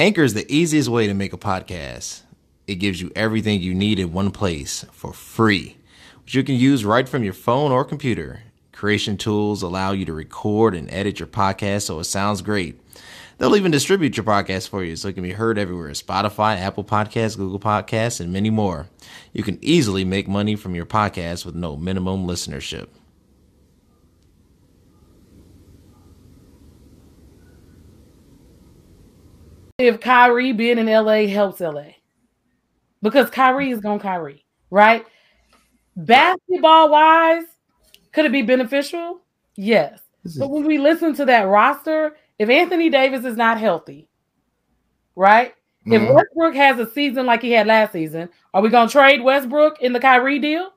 Anchor is the easiest way to make a podcast. It gives you everything you need in one place for free, which you can use right from your phone or computer. Creation tools allow you to record and edit your podcast so it sounds great. They'll even distribute your podcast for you so it can be heard everywhere Spotify, Apple Podcasts, Google Podcasts, and many more. You can easily make money from your podcast with no minimum listenership. If Kyrie being in LA helps LA. Because Kyrie is going Kyrie, right? Basketball wise, could it be beneficial? Yes. But when we listen to that roster, if Anthony Davis is not healthy, right? Mm-hmm. If Westbrook has a season like he had last season, are we going to trade Westbrook in the Kyrie deal?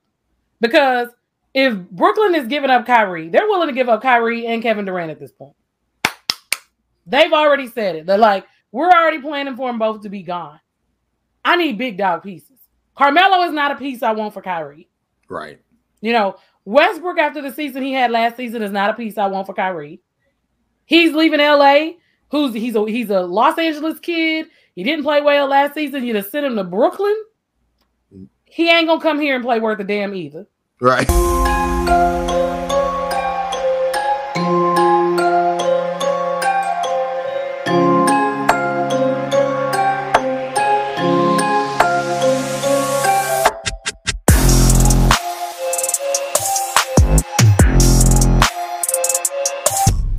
Because if Brooklyn is giving up Kyrie, they're willing to give up Kyrie and Kevin Durant at this point. They've already said it. They're like, we're already planning for them both to be gone. I need big dog pieces. Carmelo is not a piece I want for Kyrie. Right. You know, Westbrook after the season he had last season is not a piece I want for Kyrie. He's leaving LA. Who's he's a he's a Los Angeles kid. He didn't play well last season. You just send him to Brooklyn. He ain't gonna come here and play worth a damn either. Right.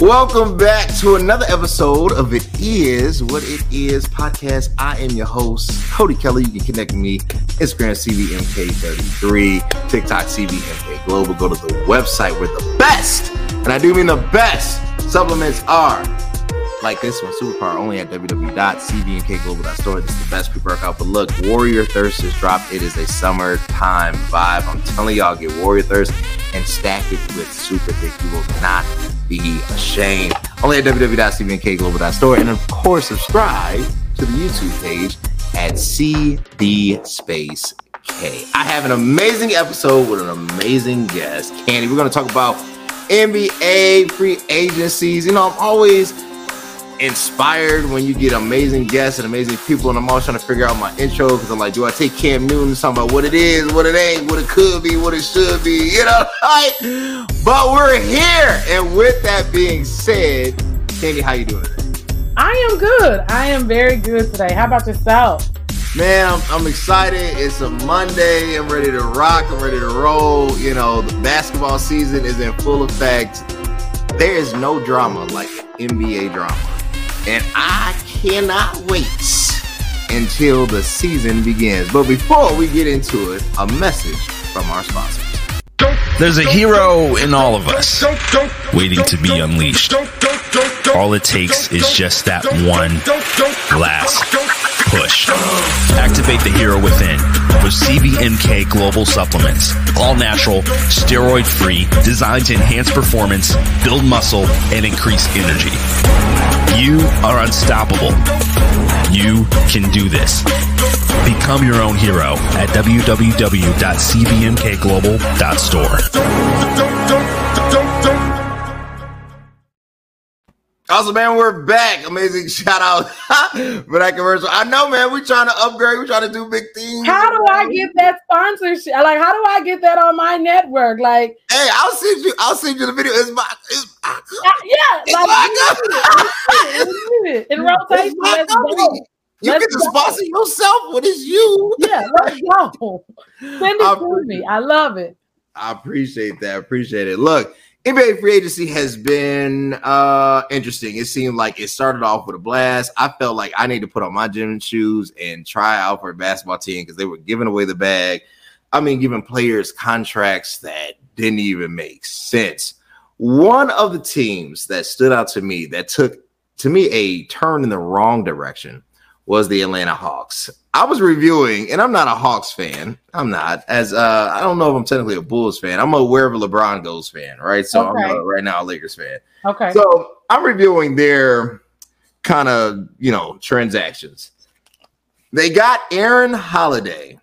Welcome back to another episode of It Is What It Is podcast. I am your host, Cody Kelly. You can connect with me, Instagram CVMK33, TikTok CVMK Global. Go to the website where the best, and I do mean the best, supplements are. Like this one, Superpower, only at www.cvmkglobal.store. This is the best pre-workout. But look, Warrior Thirst has dropped. It is a summertime vibe. I'm telling y'all, get Warrior Thirst and stack it with Super Thick. You will not be ashamed. Only at www.cvmkglobal.store. And of course, subscribe to the YouTube page at CD Space K. I have an amazing episode with an amazing guest, Candy. We're going to talk about NBA free agencies. You know, I'm always inspired when you get amazing guests and amazing people. And I'm always trying to figure out my intro because I'm like, do I take Cam Newton talking about what it is, what it ain't, what it could be, what it should be, you know? Right? But we're here, and with that being said, Candy, how you doing? I am good. I am very good today. How about yourself? Man, I'm, I'm, excited. It's a Monday. I'm ready to rock. I'm ready to roll. You know, the basketball season is in full effect. There is no drama like NBA drama. And I cannot wait until the season begins. But before we get into it, a message from our sponsors. There's a hero in all of us waiting to be unleashed. All it takes is just that one last push. Activate the hero within with CVMK Global Supplements. All natural, steroid free, designed to enhance performance, build muscle, and increase energy. You are unstoppable. You can do this. Become your own hero at www.cvmkglobal.store. Also, man, we're back. Amazing shout out for that commercial. I know, man. We're trying to upgrade. We're trying to do big things. How do I get that sponsorship? Like, how do I get that on my network? Like, hey, I'll send you. I'll send you the video. It's my. It's, uh, yeah, it's like, my it, it, it rotates. Let's go. You let's get to sponsor yourself when it's you. Yeah, let's go. Send it to me. I love it. I appreciate that. Appreciate it. Look. NBA free agency has been uh interesting. It seemed like it started off with a blast. I felt like I need to put on my gym shoes and try out for a basketball team because they were giving away the bag. I mean, giving players contracts that didn't even make sense. One of the teams that stood out to me that took to me a turn in the wrong direction was the Atlanta Hawks. I was reviewing, and I'm not a Hawks fan. I'm not, as uh, I don't know if I'm technically a Bulls fan. I'm a wherever LeBron goes fan, right? So okay. I'm a, right now a Lakers fan. Okay. So I'm reviewing their kind of you know transactions. They got Aaron Holiday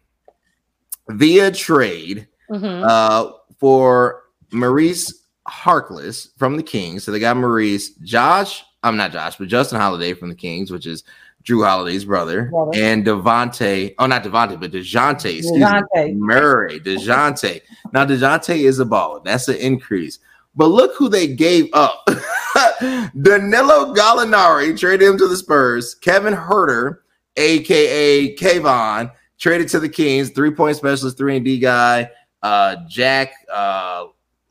via trade mm-hmm. uh, for Maurice Harkless from the Kings. So they got Maurice, Josh. I'm not Josh, but Justin Holiday from the Kings, which is Jrue Holiday's brother, brother. and Devonte. Oh, not Devonte, but Dejounte. Dejounte. Murray. Dejounte. Now Dejounte is a baller. That's an increase. But look who they gave up. Danilo Gallinari traded him to the Spurs. Kevin Huerter, aka Kayvon, traded to the Kings. Three point specialist, three and D guy. Uh, Jack uh,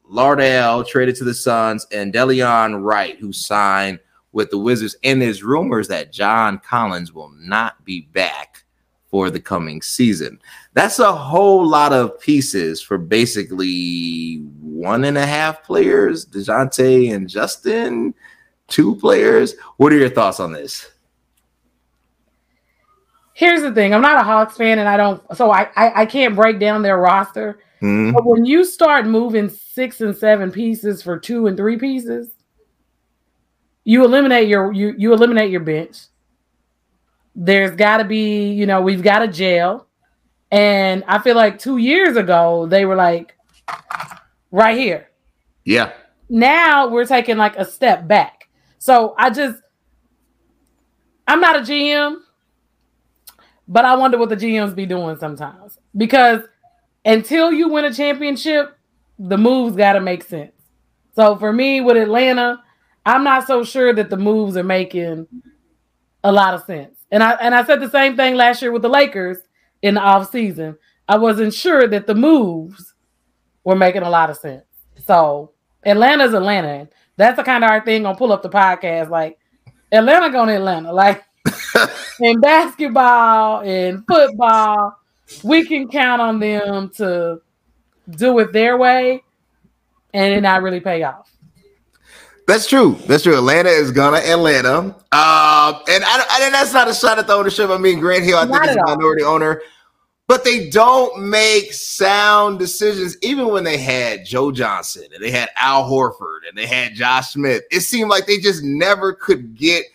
Landale traded to the Suns, and Delon Wright, who signed with the Wizards. And there's rumors that John Collins will not be back for the coming season. That's a whole lot of pieces for basically one and a half players, DeJounte and Justin, two players. What are your thoughts on this? Here's the thing. I'm not a Hawks fan and I don't so I I, I can't break down their roster. Mm-hmm. But when you start moving six and seven pieces for two and three pieces, you eliminate your you you eliminate your bench. There's got to be, you know, we've got a jail. And I feel like 2 years ago they were like right here. Yeah. Now we're taking like a step back. So I just I'm not a GM, but I wonder what the GMs be doing sometimes. Because until you win a championship, the moves got to make sense. So for me with Atlanta, I'm not so sure that the moves are making a lot of sense. And I and I said the same thing last year with the Lakers in the off season. I wasn't sure that the moves were making a lot of sense. So Atlanta's Atlanta. That's the kind of our thing gonna pull up the podcast. Like Atlanta going to Atlanta. Like in basketball and football, we can count on them to do it their way and it not really pay off. That's true. That's true. Atlanta is gonna Atlanta. Um, and I, I, that's not a shot at the ownership. I mean, Grant Hill, I not think is a minority owner, but they don't make sound decisions. Even when they had Joe Johnson and they had Al Horford and they had Josh Smith, it seemed like they just never could get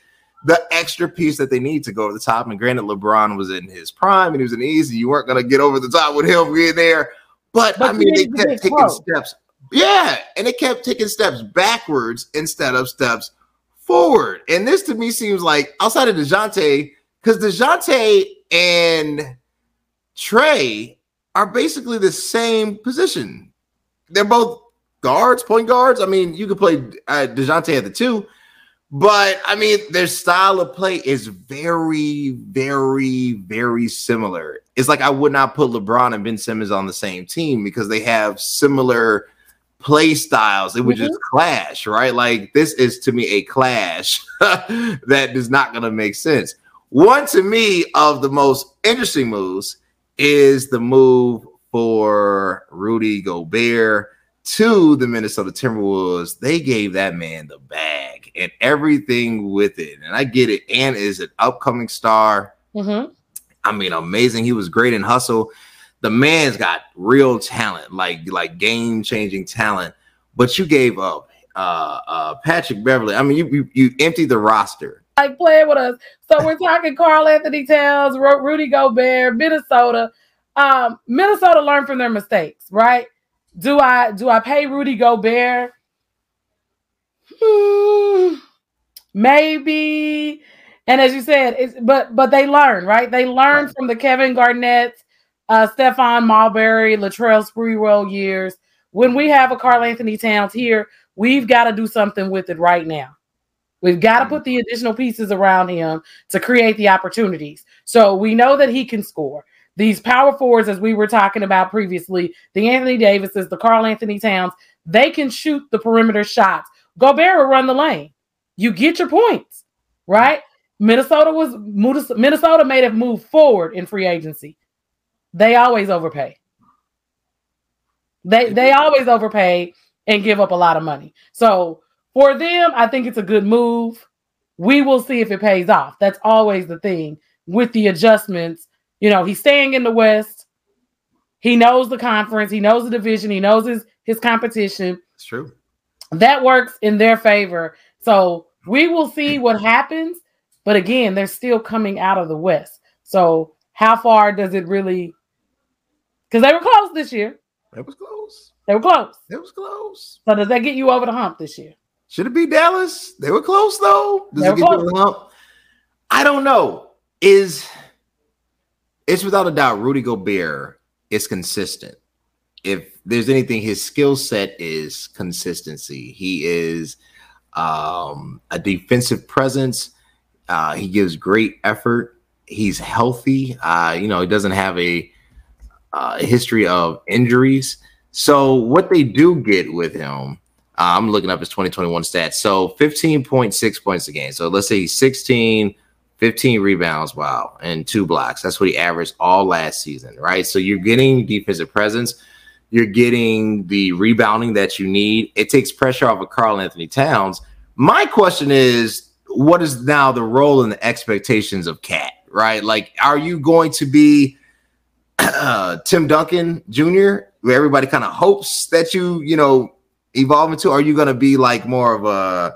the extra piece that they need to go to the top. And granted, LeBron was in his prime and he was an easy. You weren't gonna get over the top with him being there. But, but I mean, they kept taking steps yeah, and it kept taking steps backwards instead of steps forward. And this to me seems like outside of DeJounte, because DeJounte and Trae are basically the same position. They're both guards, point guards. I mean, you could play uh, DeJounte at the two, But I mean, their style of play is very, very, very similar. It's like I would not put LeBron and Ben Simmons on the same team because they have similar play styles. It would mm-hmm. just clash, right? Like this is to me a clash that is not going to make sense. One to me of the most interesting moves is the move for Rudy Gobert to the Minnesota Timberwolves, they gave that man the bag and everything with it. And I get it. And is an upcoming star. Mm-hmm. I mean, amazing. He was great in hustle. The man's got real talent, like like game changing talent. But you gave up uh, uh, Patrick Beverley. I mean, you, you you emptied the roster. Like playing with us. So we're talking Karl-Anthony Towns, Rudy Gobert, Minnesota. Um, Minnesota learned from their mistakes, right? Do I do I pay Rudy Gobert? Hmm, maybe. And as you said, it's but but they learn, right? They learn right. from the Kevin Garnett, uh, Stephon Marbury, Latrell Sprewell years. When we have a Karl-Anthony Towns here, we've got to do something with it right now. We've got to put the additional pieces around him to create the opportunities. So we know that he can score these power forwards, as we were talking about previously, the Anthony Davises, the Karl-Anthony Towns, they can shoot the perimeter shots. Gobert will run the lane. You get your points, right? Minnesota was Minnesota made a move forward in free agency. They always overpay. They they always overpay and give up a lot of money. So for them, I think it's a good move. We will see if it pays off. That's always the thing with the adjustments you know, he's staying in the West. He knows the conference. He knows the division. He knows his his competition. It's true. That works in their favor. So we will see what happens. But again, they're still coming out of the West. So how far does it really? Because they were close this year. It was close. They were close. It was close. So does that get you over the hump this year? Should it be Dallas? They were close though. Does it get close. you over the hump? I don't know. Is it's without a doubt Rudy Gobert is consistent. If there's anything, his skill set is consistency. He is um, a defensive presence. Uh, he gives great effort. He's healthy. Uh, you know, he doesn't have a uh, history of injuries. So what they do get with him, uh, I'm looking up his 2021 stats. So 15.6 points a game. So let's say he's 16 15 rebounds, wow, and two blocks. That's what he averaged all last season, right? So you're getting defensive presence, you're getting the rebounding that you need. It takes pressure off of Karl-Anthony Towns. My question is, what is now the role and the expectations of Cat, right? Like, are you going to be uh, Tim Duncan Jr., where everybody kind of hopes that you, you know, evolve into? Are you going to be like more of a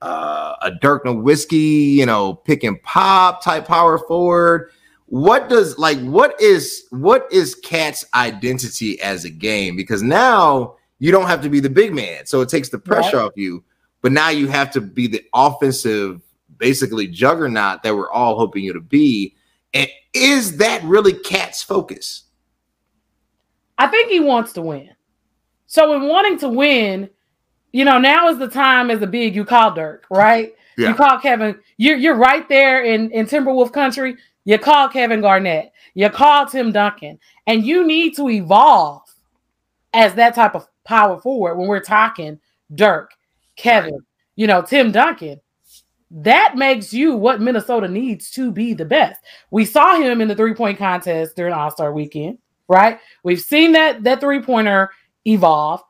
uh, a Dirk Nowitzki, you know, pick and pop type power forward. What does like what is what is Cat's identity as a game? Because now you don't have to be the big man, so it takes the pressure right. off you. But now you have to be the offensive, basically juggernaut that we're all hoping you to be. And is that really Cat's focus? I think he wants to win. So in wanting to win, you know, now is the time as a big you call Dirk, right? Yeah. You call Kevin, you're you're right there in, in Timberwolf country. You call Kevin Garnett, you call Tim Duncan, and you need to evolve as that type of power forward when we're talking Dirk, Kevin, right. you know, Tim Duncan. That makes you what Minnesota needs to be the best. We saw him in the three-point contest during All-Star weekend, right? We've seen that that three-pointer evolve.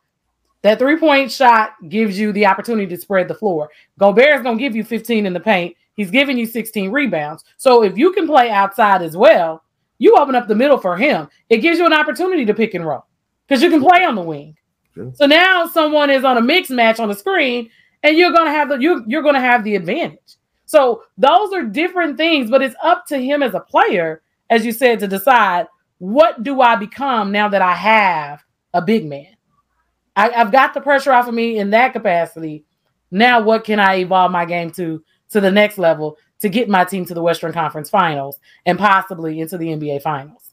That three point shot gives you the opportunity to spread the floor. Gobert is going to give you 15 in the paint. He's giving you 16 rebounds. So if you can play outside as well, you open up the middle for him. It gives you an opportunity to pick and roll because you can play on the wing. Sure. So now someone is on a mix match on the screen, and you're gonna have the you you're gonna have the advantage. So those are different things, but it's up to him as a player, as you said, to decide what do I become now that I have a big man. I, have got the pressure off of me in that capacity. Now, what can I evolve my game to to the next level to get my team to the Western Conference Finals and possibly into the NBA Finals?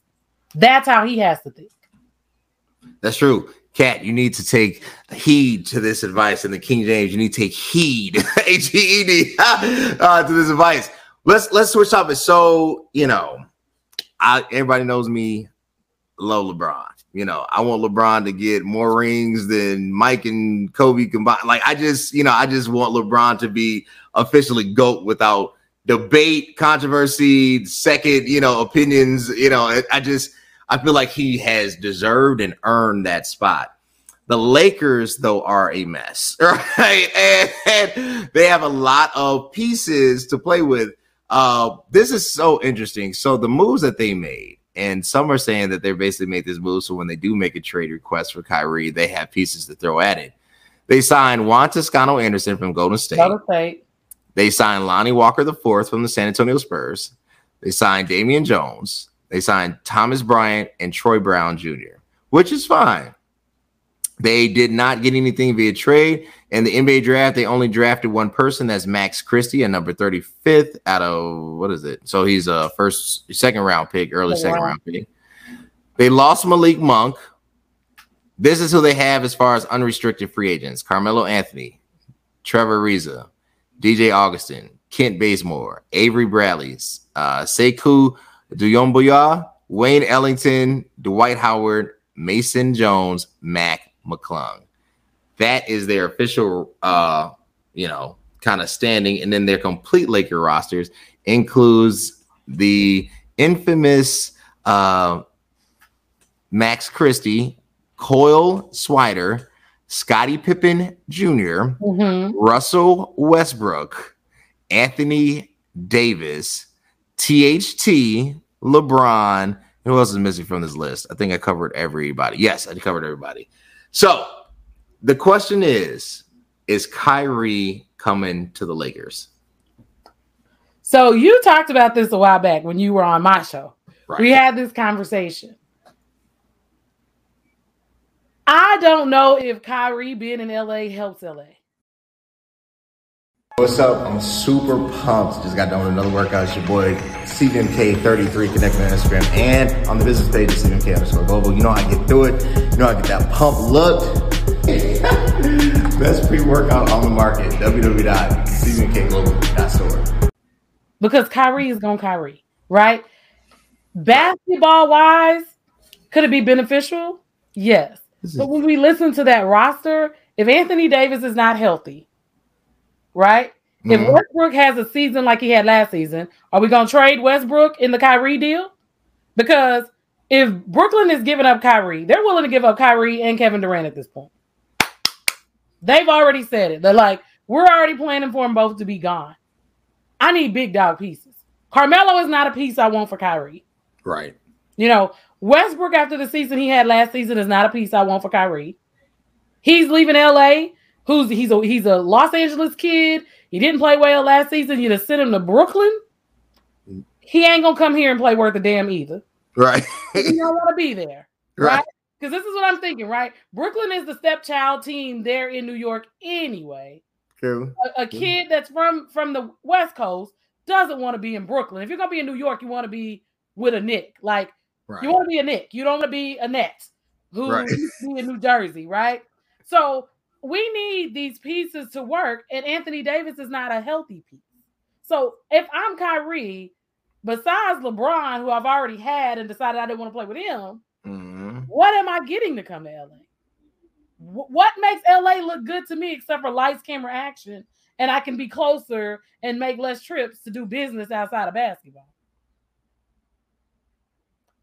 That's how he has to think. That's true. Cat, you need to take heed to this advice. And the King James, you need to take heed, H E E D, uh, to this advice. Let's let's switch topics. So you know, I everybody knows me, love LeBron. You know, I want LeBron to get more rings than Mike and Kobe combined. Like I just, you know, I just want LeBron to be officially GOAT without debate, controversy, second, you know, opinions. You know, I just I feel like he has deserved and earned that spot. The Lakers, though, are a mess, right? And, and they have a lot of pieces to play with. Uh, this is so interesting. So the moves that they made, and some are saying that they basically made this move so when they do make a trade request for Kyrie, they have pieces to throw at it. They signed Juan Toscano Anderson from Golden State. Golden State. They signed Lonnie Walker IV from the San Antonio Spurs. They signed Damian Jones. They signed Thomas Bryant and Troy Brown Jr., which is fine. They did not get anything via trade. In the NBA draft, they only drafted one person. That's Max Christie, a number 35th out of what is it? So he's a first, second round pick, early oh, second wow. round pick. They lost Malik Monk. This is who they have as far as unrestricted free agents Carmelo Anthony, Trevor Ariza, DJ Augustin, Kent Bazemore, Avery Bradley, uh, Sekou Doumbouya, Wayne Ellington, Dwight Howard, Mason Jones, Mac McClung. That is their official, uh, you know, kind of standing. And then their complete Laker rosters includes the infamous uh, Max Christie, Cole Swider, Scottie Pippen junior mm-hmm. Russell Westbrook, Anthony Davis, THT, LeBron. Who else is missing from this list? I think I covered everybody. Yes, I covered everybody. So the question is Is Kyrie coming to the Lakers? So you talked about this a while back when you were on my show. Right. We had this conversation. I don't know if Kyrie being in LA helps LA. What's up? I'm super pumped. Just got done with another workout. It's your boy CVMK33. Connect me on Instagram and on the business page of CVMK underscore global. You know how I get through it. You know how I get that pump look. Best pre-workout on the market. www.cvmkglobal.store. Because Kyrie is going Kyrie, right? Basketball wise, could it be beneficial? Yes. But when we listen to that roster, if Anthony Davis is not healthy, right? Mm-hmm. If Westbrook has a season like he had last season, are we going to trade Westbrook in the Kyrie deal? Because if Brooklyn is giving up Kyrie, they're willing to give up Kyrie and Kevin Durant at this point. They've already said it. They're like, we're already planning for them both to be gone. I need big dog pieces. Carmelo is not a piece I want for Kyrie. Right. You know, Westbrook after the season he had last season is not a piece I want for Kyrie. He's leaving LA. Who's he's a he's a Los Angeles kid. He didn't play well last season. You just send him to Brooklyn. He ain't gonna come here and play worth a damn either. Right. he don't want to be there. Right. Because right? this is what I'm thinking, right? Brooklyn is the stepchild team there in New York anyway. True. A, a kid that's from from the West Coast doesn't want to be in Brooklyn. If you're gonna be in New York, you want to be with a Knick. Like right. you want to be a Knick. You don't want to be a Net who right. be in New Jersey, right? So we need these pieces to work, and Anthony Davis is not a healthy piece. So if I'm Kyrie, besides LeBron, who I've already had and decided I didn't want to play with him, mm-hmm. what am I getting to come to LA? what makes LA look good to me except for lights, camera, action, and I can be closer and make less trips to do business outside of basketball?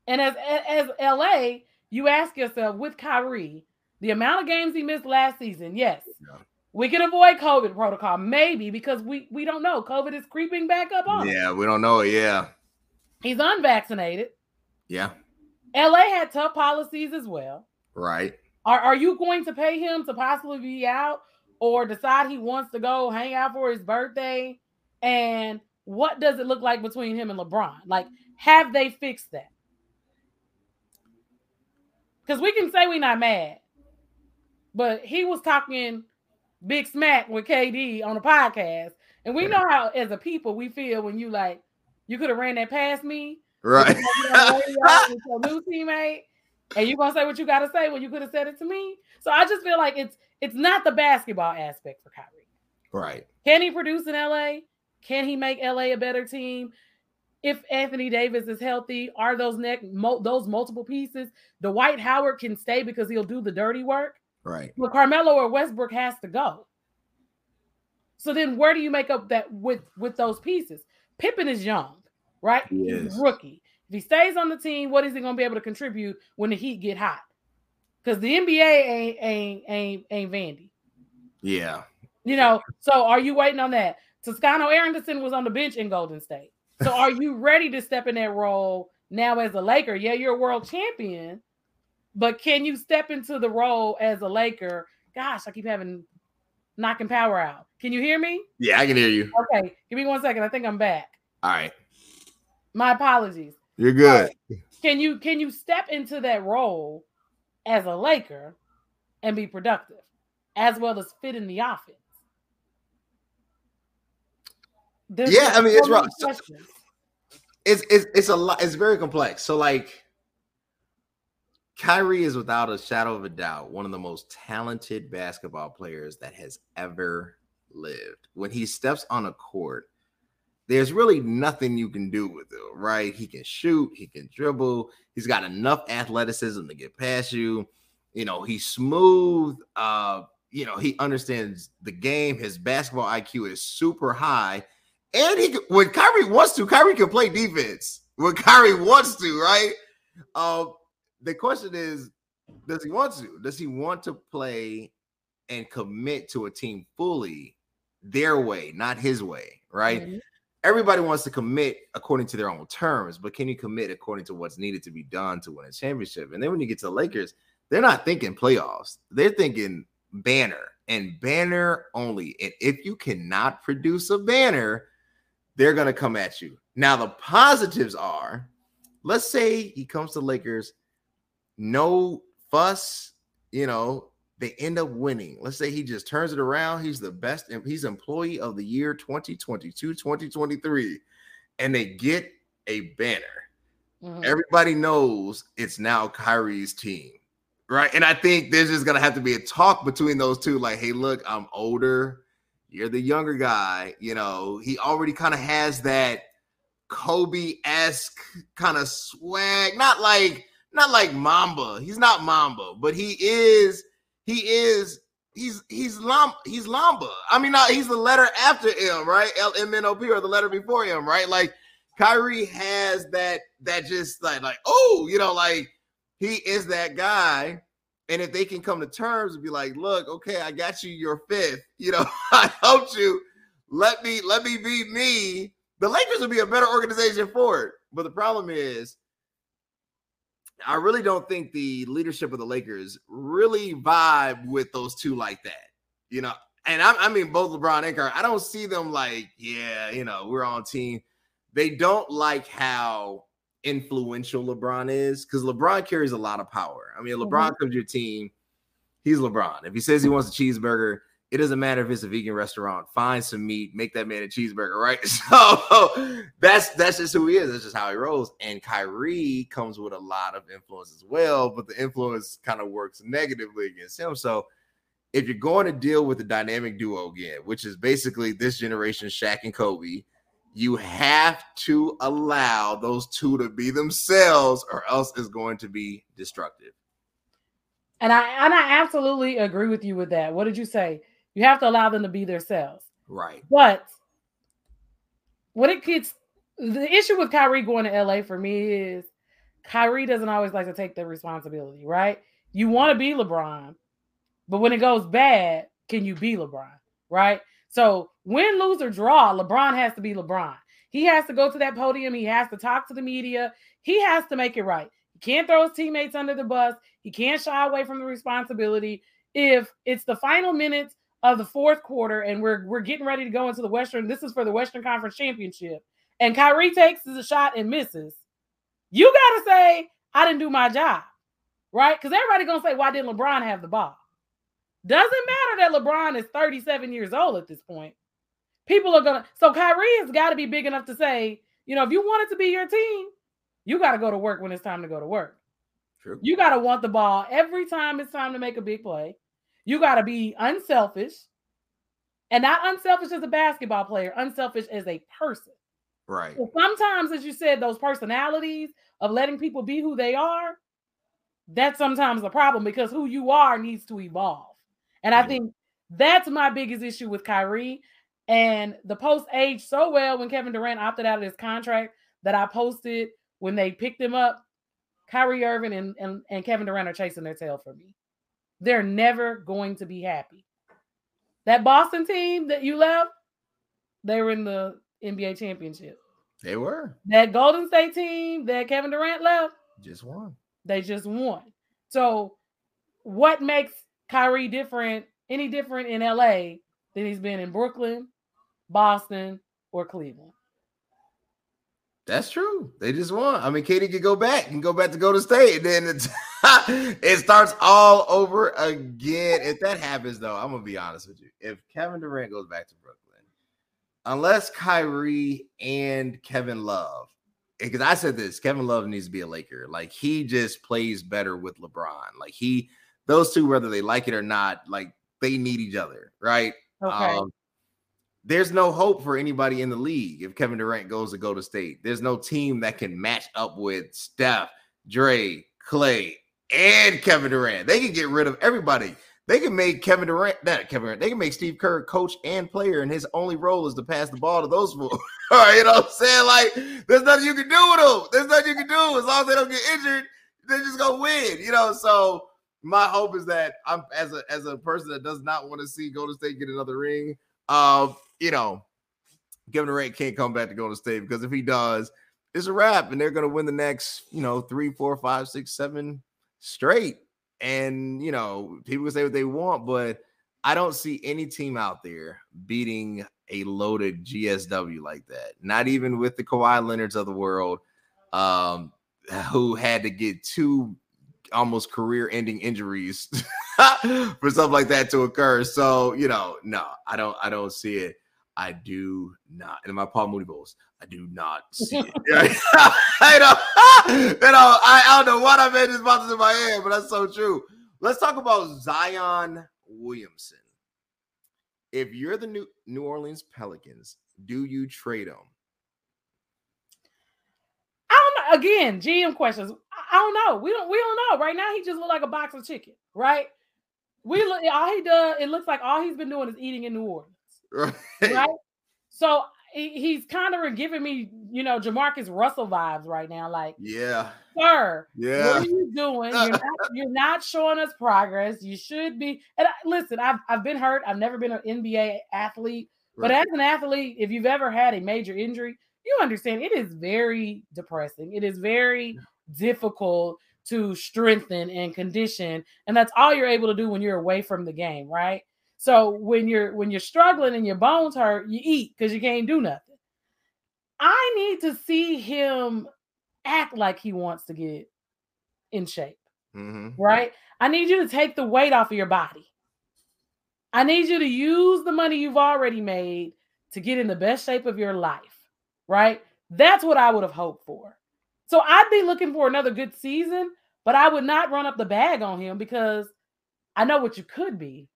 And as as LA, you ask yourself with Kyrie, the amount of games he missed last season, yes. Yeah. We can avoid COVID protocol, maybe because we we don't know. COVID is creeping back up on. Us. Yeah, we don't know. Yeah, he's unvaccinated. Yeah. LA had tough policies as well. Right. Are are you going to pay him to possibly be out or decide he wants to go hang out for his birthday? And what does it look like between him and LeBron? Like, have they fixed that? Because we can say we're not mad, but he was talking big smack with KD on a podcast. And we know how, as a people, we feel when you like, you could have ran that past me. Right. your new teammate. And you gonna say what you gotta say when you could have said it to me. So I just feel like it's it's not the basketball aspect for Kyrie. Right. Can he produce in LA? Can he make LA a better team? If Anthony Davis is healthy, are those neck mo- those multiple pieces? Dwight Howard can stay because he'll do the dirty work. Right. But Carmelo or Westbrook has to go. So then where do you make up that with with those pieces? Pippen is young, right? He He's rookie. If he stays on the team, what is he going to be able to contribute when the Heat get hot? Because the NBA ain't ain't ain't ain't Vandy. Yeah. You know, so are you waiting on that? Toscano Anderson was on the bench in Golden State. So are you ready to step in that role now as a Laker? Yeah, you're a world champion, but can you step into the role as a Laker? Gosh, I keep having knocking power out. Can you hear me? Yeah, I can hear you. Okay, give me one second. I think I'm back. All right. My apologies. You're good. Can you can you step into that role as a Laker and be productive as well as fit in the offense? There's Yeah, I mean, it's so many rough. So- It's it's it's a lot. It's very complex. So like, Kyrie is without a shadow of a doubt one of the most talented basketball players that has ever lived. When he steps on a court, there's really nothing you can do with him, right? He can shoot, he can dribble, he's got enough athleticism to get past you. You know, he's smooth. Uh, you know, he understands the game. His basketball IQ is super high. And he when Kyrie wants to, Kyrie can play defense. When Kyrie wants to, right? Um, the question is, does he want to? Does he want to play and commit to a team fully their way, not his way, right? Mhm. Everybody wants to commit according to their own terms, but can you commit according to what's needed to be done to win a championship? And then when you get to the Lakers, they're not thinking playoffs. They're thinking banner and banner only. And if you cannot produce a banner, they're going to come at you. Now, the positives are let's say he comes to Lakers, no fuss, you know, they end up winning. Let's say he just turns it around. He's the best, he's employee of the year 2022, 2023, and they get a banner. Mhm. Everybody knows it's now Kyrie's team, right? And I think there's just gonna have to be a talk between those two. Like, hey, look, I'm older, you're the younger guy. You know, he already kind of has that Kobe-esque kind of swag. Not like, not like Mamba. He's not Mamba, but he is, he is. He's he's Lam he's Lamba. I mean, he's the letter after M, right? L M N O P or the letter before him, right? Like Kyrie has that that just like like oh you know like he is that guy, and if they can come to terms and be like, look, okay, I got you your fifth, you know, I helped you. Let me let me be me. The Lakers would be a better organization for it. But the problem is, I really don't think the leadership of the Lakers really vibe with those two like that, you know. And I, I mean both LeBron and Kyrie. I don't see them like, yeah, you know, we're on team they don't like how influential LeBron is because LeBron carries a lot of power. I mean, mm-hmm. LeBron comes to your team, he's LeBron. If he says he wants a cheeseburger, it doesn't matter if it's a vegan restaurant. Find some meat, make that man a cheeseburger, right? So that's that's just who he is. That's just how he rolls. And Kyrie comes with a lot of influence as well, but the influence kind of works negatively against him. So if you're going to deal with the dynamic duo again, which is basically this generation, Shaq and Kobe, you have to allow those two to be themselves, or else it's going to be destructive. And I and I absolutely agree with you with that. What did you say? You have to allow them to be themselves. Right. But when it gets the issue with Kyrie going to LA for me is Kyrie doesn't always like to take the responsibility, right? You want to be LeBron, but when it goes bad, can you be LeBron, right? So win, lose, or draw, LeBron has to be LeBron. He has to go to that podium. He has to talk to the media. He has to make it right. He can't throw his teammates under the bus. He can't shy away from the responsibility. If it's the final minutes of the fourth quarter and we're we're getting ready to go into the Western, this is for the Western Conference Championship, and Kyrie takes the shot and misses, you gotta say, I didn't do my job, right? Because everybody gonna say, why didn't LeBron have the ball? Doesn't matter that LeBron is 37 years old at this point. People are gonna so Kyrie has got to be big enough to say, you know, if you want it to be your team, you got to go to work when it's time to go to work. True. You got to want the ball every time it's time to make a big play. You got to be unselfish. And not unselfish as a basketball player, unselfish as a person. Right. So sometimes, as you said, those personalities of letting people be who they are, that's sometimes the problem because who you are needs to evolve. And I think that's my biggest issue with Kyrie. And the post aged so well when Kevin Durant opted out of his contract that I posted when they picked him up. Kyrie Irving and, and, and Kevin Durant are chasing their tail for me. They're never going to be happy. That Boston team that you left, they were in the NBA championship. They were. That Golden State team that Kevin Durant left, Just won. they just won. So, what makes Kyrie different, any different in LA than he's been in Brooklyn, Boston, or Cleveland? That's true. They just won. I mean, KD could go back and go back to go to state, and then it's, it starts all over again. If that happens, though, I'm gonna be honest with you. If Kevin Durant goes back to Brooklyn, unless Kyrie and Kevin Love, because I said this, Kevin Love needs to be a Laker. Like he just plays better with LeBron. Like he, those two, whether they like it or not, like they need each other, right? Okay. Um, there's no hope for anybody in the league if Kevin Durant goes to go to state. There's no team that can match up with Steph, Dre, Clay, and Kevin Durant. They can get rid of everybody. They can make Kevin Durant, that Kevin Durant, they can make Steve Kerr coach and player, and his only role is to pass the ball to those fools. All right, you know what I'm saying? Like, there's nothing you can do with them. There's nothing you can do as long as they don't get injured. They're just gonna win, you know. So my hope is that I'm as a as a person that does not want to see Golden State get another ring. Um, you know, Kevin Durant can't come back to Golden State because if he does, it's a wrap, and they're gonna win the next, you know, three, four, five, six, seven straight. And you know, people can say what they want, but I don't see any team out there beating a loaded GSW like that. Not even with the Kawhi Leonards of the world, um, who had to get two almost career-ending injuries for stuff like that to occur. So you know, no, I don't, I don't see it. I do not. And in my Paul Mooney Bowls, I do not see it. I know, you know, I, I don't know what I made this boxes in my head, but that's so true. Let's talk about Zion Williamson. If you're the New New Orleans Pelicans, do you trade him? I don't know. Again, GM questions. I- I don't know. We don't. We don't know. Right now, he just look like a box of chicken. Right. We look. All he does. It looks like all he's been doing is eating in New Orleans. Right. Right. So he- he's kind of giving me, you know, Jamarcus Russell vibes right now. Like, Yeah. sir, yeah, what are you doing? You're not, you're not showing us progress. You should be. And I, listen, I've I've been hurt. I've never been an NBA athlete, but as an athlete, if you've ever had a major injury, you understand it is very depressing. It is very difficult to strengthen and condition, and that's all you're able to do when you're away from the game, right? So when you're when you're struggling and your bones hurt, you eat because you can't do nothing. I need to see him act like he wants to get in shape, Mhm. right? I need you to take the weight off of your body. I need you to use the money you've already made to get in the best shape of your life, right? That's what I would have hoped for. So I'd be looking for another good season, but I would not run up the bag on him because I know what you could be.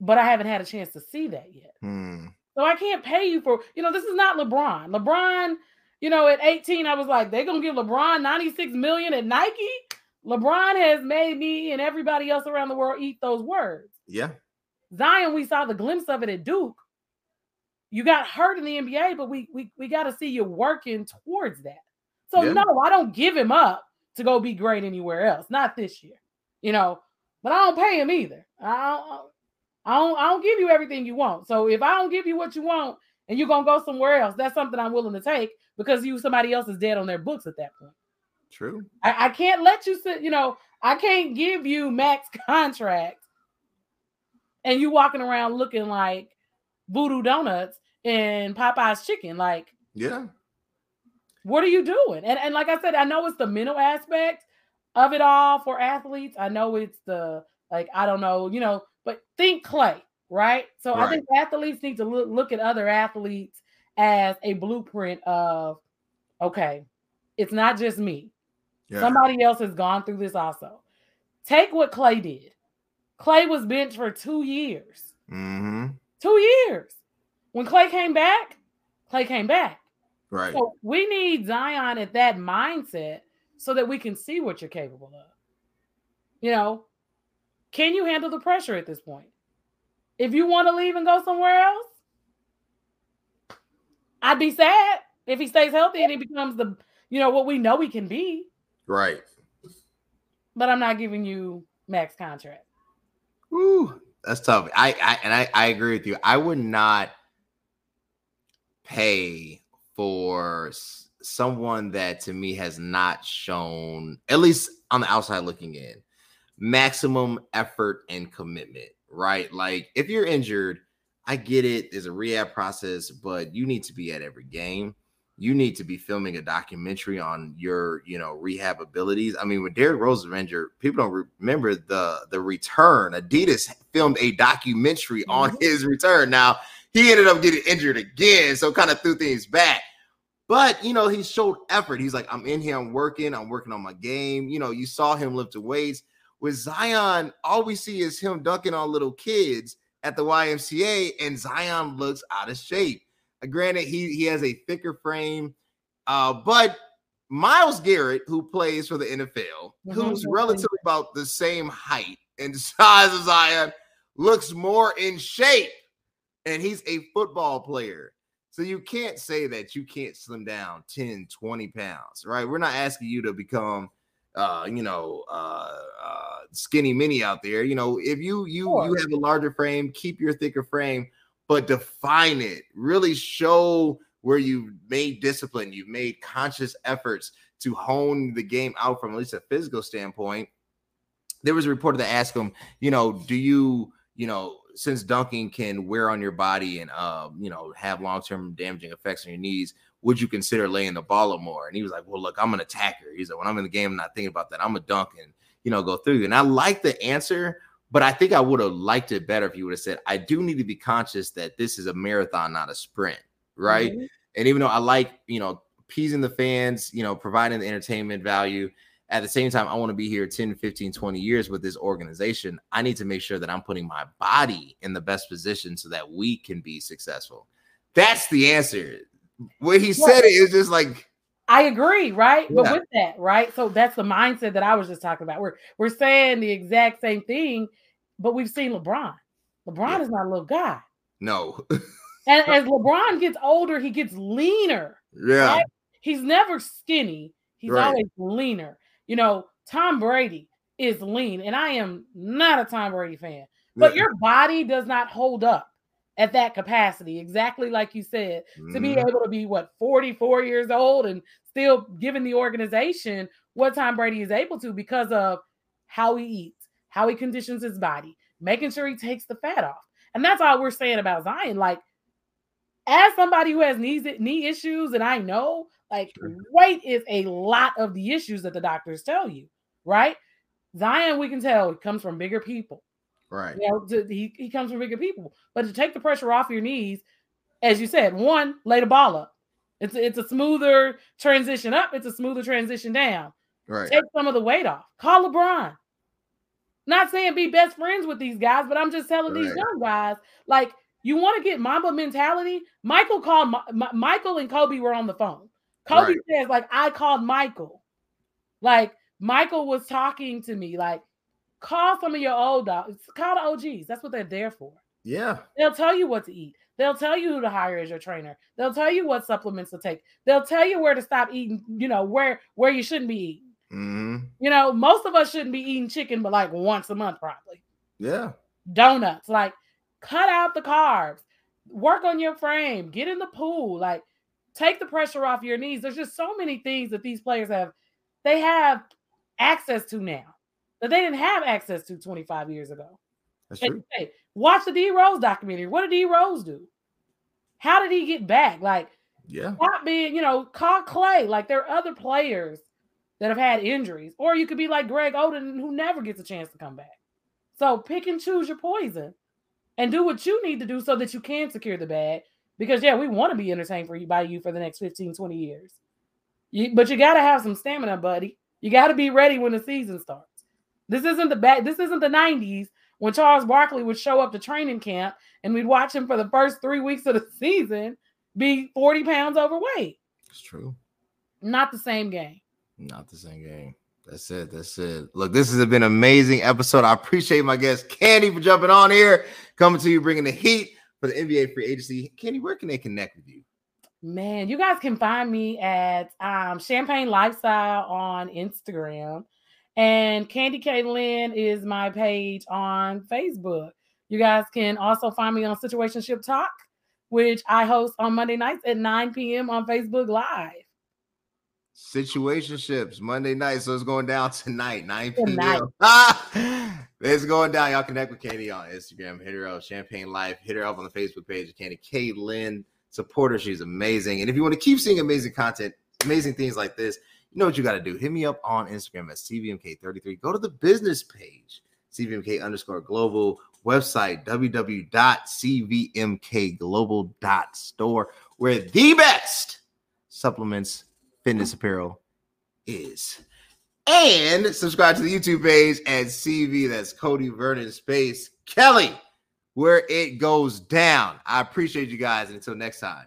But I haven't had a chance to see that yet. Hmm. So I can't pay you for, you know, this is not LeBron. LeBron, you know, at 18, I was like, they're gonna give LeBron 96 million at Nike. LeBron has made me and everybody else around the world eat those words. Yeah. Zion, we saw the glimpse of it at Duke. You got hurt in the NBA, but we we, we got to see you working towards that. So Yeah. no, I don't give him up to go be great anywhere else. Not this year, you know. But I don't pay him either. I don't, I don't, I don't give you everything you want. So if I don't give you what you want and you're gonna go somewhere else, that's something I'm willing to take because you somebody else is dead on their books at that point. True. I, I can't let you sit, you know, I can't give you max contract and you walking around looking like voodoo donuts and Popeye's chicken. Like, Yeah. what are you doing? And and like I said, I know it's the mental aspect of it all for athletes. I know it's the like, I don't know, you know, but think clay, right? So I think athletes need to look, look at other athletes as a blueprint of okay, it's not just me. Yeah. Somebody else has gone through this also. Take what Clay did. Clay was benched for two years. Mm-hmm. Two years. When Clay came back, Clay came back. Right. So we need Zion at that mindset so that we can see what you're capable of. You know, can you handle the pressure at this point? If you want to leave and go somewhere else, I'd be sad if he stays healthy and he becomes the, you know, what we know he can be. Right. But I'm not giving you max contract. Ooh, that's tough. I, I and I, I agree with you. I would not pay for someone that to me has not shown, at least on the outside looking in, maximum effort and commitment, right? Like if you're injured, I get it, there's a rehab process, but you need to be at every game. You need to be filming a documentary on your, you know, rehab abilities. I mean, when Derrick Rose was injured, people don't remember the the return. Adidas filmed a documentary on mm-hmm. his return. Now he ended up getting injured again, so kind of threw things back. But you know, he showed effort. He's like, I'm in here, I'm working, I'm working on my game. You know, you saw him lift the weights. With Zion, all we see is him dunking on little kids at the YMCA, and Zion looks out of shape. Uh, granted, he he has a thicker frame, uh, but Myles Garrett, who plays for the NFL, who's relatively about the same height and size as Zion, looks more in shape, and he's a football player. So you can't say that you can't slim down 10, 20 pounds, right? We're not asking you to become uh, you know, uh, uh, skinny mini out there. You know, if you you sure. you have a larger frame, keep your thicker frame, but define it. Really show where you've made discipline, you've made conscious efforts to hone the game out from at least a physical standpoint. There was a reporter that asked him, you know, do you, you know, since dunking can wear on your body and uh, you know, have long-term damaging effects on your knees, would you consider laying the ball up more? And he was like, Well, look, I'm an attacker. He's like, when I'm in the game, I'm not thinking about that. I'm a dunk and you know, go through. And I like the answer, but I think I would have liked it better if you would have said, I do need to be conscious that this is a marathon, not a sprint. Right. Mm-hmm. And even though I like, you know, appeasing the fans, you know, providing the entertainment value. At the same time, I want to be here 10, 15, 20 years with this organization. I need to make sure that I'm putting my body in the best position so that we can be successful. That's the answer. What he said it is just like I agree, right? Yeah. But with that, right? So that's the mindset that I was just talking about. We're we're saying the exact same thing, but we've seen LeBron. LeBron yeah. is not a little guy. No. and as LeBron gets older, he gets leaner. Yeah. Right? He's never skinny. He's right. always leaner. You know, Tom Brady is lean, and I am not a Tom Brady fan. But yeah. your body does not hold up at that capacity, exactly like you said, mm. to be mm-hmm. able to be what 44 years old and still giving the organization what Tom Brady is able to because of how he eats, how he conditions his body, making sure he takes the fat off. And that's all we're saying about Zion. Like, as somebody who has knees, knee issues, and I know like sure. weight is a lot of the issues that the doctors tell you, right? Zion, we can tell, comes from bigger people. Right. You know, to, he, he comes from bigger people. But to take the pressure off your knees, as you said, one, lay the ball up. It's a, it's a smoother transition up. It's a smoother transition down. Right. Take some of the weight off. Call LeBron. Not saying be best friends with these guys, but I'm just telling right. these young guys, like you want to get Mamba mentality. Michael called Ma- Michael and Kobe were on the phone. Kobe right. says, like, I called Michael. Like Michael was talking to me, like Call some of your old dogs. Call the OGs. That's what they're there for. Yeah. They'll tell you what to eat. They'll tell you who to hire as your trainer. They'll tell you what supplements to take. They'll tell you where to stop eating, you know, where where you shouldn't be eating. Mm-hmm. You know, most of us shouldn't be eating chicken, but like once a month, probably. Yeah. Donuts. Like, cut out the carbs. Work on your frame. Get in the pool. Like, take the pressure off your knees. There's just so many things that these players have. They have access to now that they didn't have access to 25 years ago. That's true. Hey, watch the D Rose documentary. What did D Rose do? How did he get back? Like, yeah, not being, you know, call Clay. Like, there are other players that have had injuries, or you could be like Greg Oden, who never gets a chance to come back. So pick and choose your poison and do what you need to do so that you can secure the bag. Because, yeah, we want to be entertained for you by you for the next 15, 20 years. You, but you got to have some stamina, buddy. You got to be ready when the season starts. This isn't the back. This isn't the '90s when Charles Barkley would show up to training camp and we'd watch him for the first three weeks of the season be 40 pounds overweight. It's true. Not the same game. Not the same game. That's it. That's it. Look, this has been an amazing episode. I appreciate my guest Candy for jumping on here, coming to you, bringing the heat for the NBA free agency. Candy, where can they connect with you? Man, you guys can find me at um, Champagne Lifestyle on Instagram. And Candy K Lynn is my page on Facebook. You guys can also find me on Situationship Talk, which I host on Monday nights at 9 p.m. on Facebook Live. Situationships Monday night. So it's going down tonight, 9 p.m. it's going down. Y'all connect with Candy on Instagram. Hit her up, Champagne Life. Hit her up on the Facebook page of Candy K Lynn. Support her. She's amazing. And if you want to keep seeing amazing content, amazing things like this, you know what you got to do. Hit me up on Instagram at CVMK33. Go to the business page, CVMK underscore global website, www.cvmkglobal.store, where the best supplements fitness apparel is. And subscribe to the YouTube page at CV. That's Cody Vernon Space Kelly, where it goes down. I appreciate you guys. And until next time.